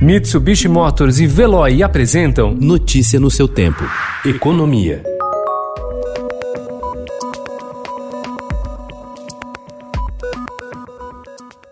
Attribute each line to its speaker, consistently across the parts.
Speaker 1: Mitsubishi Motors e Veloy apresentam
Speaker 2: Notícia no seu tempo.
Speaker 1: Economia.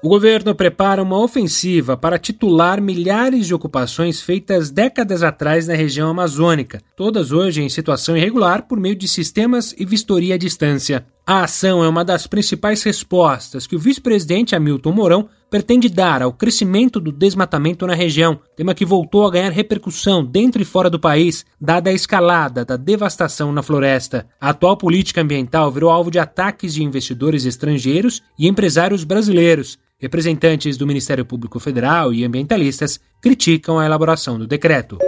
Speaker 3: O governo prepara uma ofensiva para titular milhares de ocupações feitas décadas atrás na região amazônica, todas hoje em situação irregular por meio de sistemas e vistoria à distância. A ação é uma das principais respostas que o vice-presidente Hamilton Mourão pretende dar ao crescimento do desmatamento na região, tema que voltou a ganhar repercussão dentro e fora do país, dada a escalada da devastação na floresta. A atual política ambiental virou alvo de ataques de investidores estrangeiros e empresários brasileiros. Representantes do Ministério Público Federal e ambientalistas criticam a elaboração do decreto.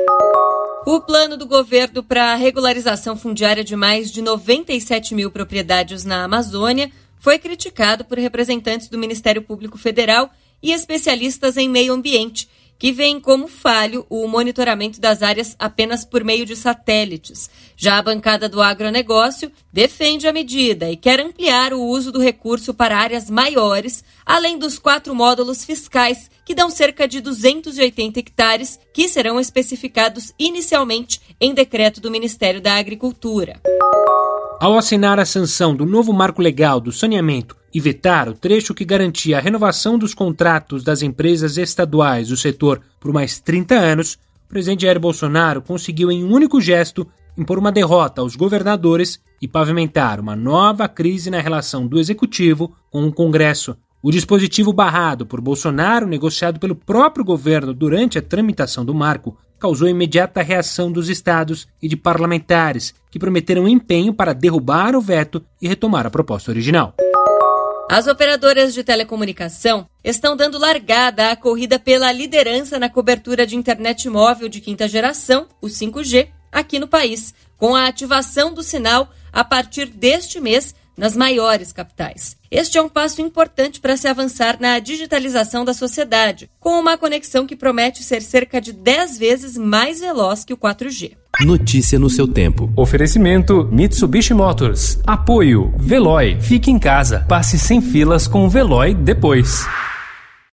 Speaker 4: O plano do governo para a regularização fundiária de mais de 97 mil propriedades na Amazônia foi criticado por representantes do Ministério Público Federal e especialistas em meio ambiente, que veem como falho o monitoramento das áreas apenas por meio de satélites. Já a bancada do agronegócio defende a medida e quer ampliar o uso do recurso para áreas maiores, além dos quatro módulos fiscais, que dão cerca de 280 hectares, que serão especificados inicialmente em decreto do Ministério da Agricultura.
Speaker 3: Ao assinar a sanção do novo marco legal do saneamento e vetar o trecho que garantia a renovação dos contratos das empresas estaduais do setor por mais 30 anos, o presidente Jair Bolsonaro conseguiu, em um único gesto, impor uma derrota aos governadores e pavimentar uma nova crise na relação do executivo com o Congresso. O dispositivo barrado por Bolsonaro, negociado pelo próprio governo durante a tramitação do marco, causou imediata reação dos estados e de parlamentares, que prometeram empenho para derrubar o veto e retomar a proposta original.
Speaker 4: As operadoras de telecomunicação estão dando largada à corrida pela liderança na cobertura de internet móvel de quinta geração, o 5G, aqui no país, com a ativação do sinal a partir deste mês nas maiores capitais. Este é um passo importante para se avançar na digitalização da sociedade, com uma conexão que promete ser cerca de 10 vezes mais veloz que o 4G.
Speaker 2: Notícia no seu tempo.
Speaker 1: Oferecimento Mitsubishi Motors. Apoio Veloy. Fique em casa. Passe sem filas com o Veloy depois.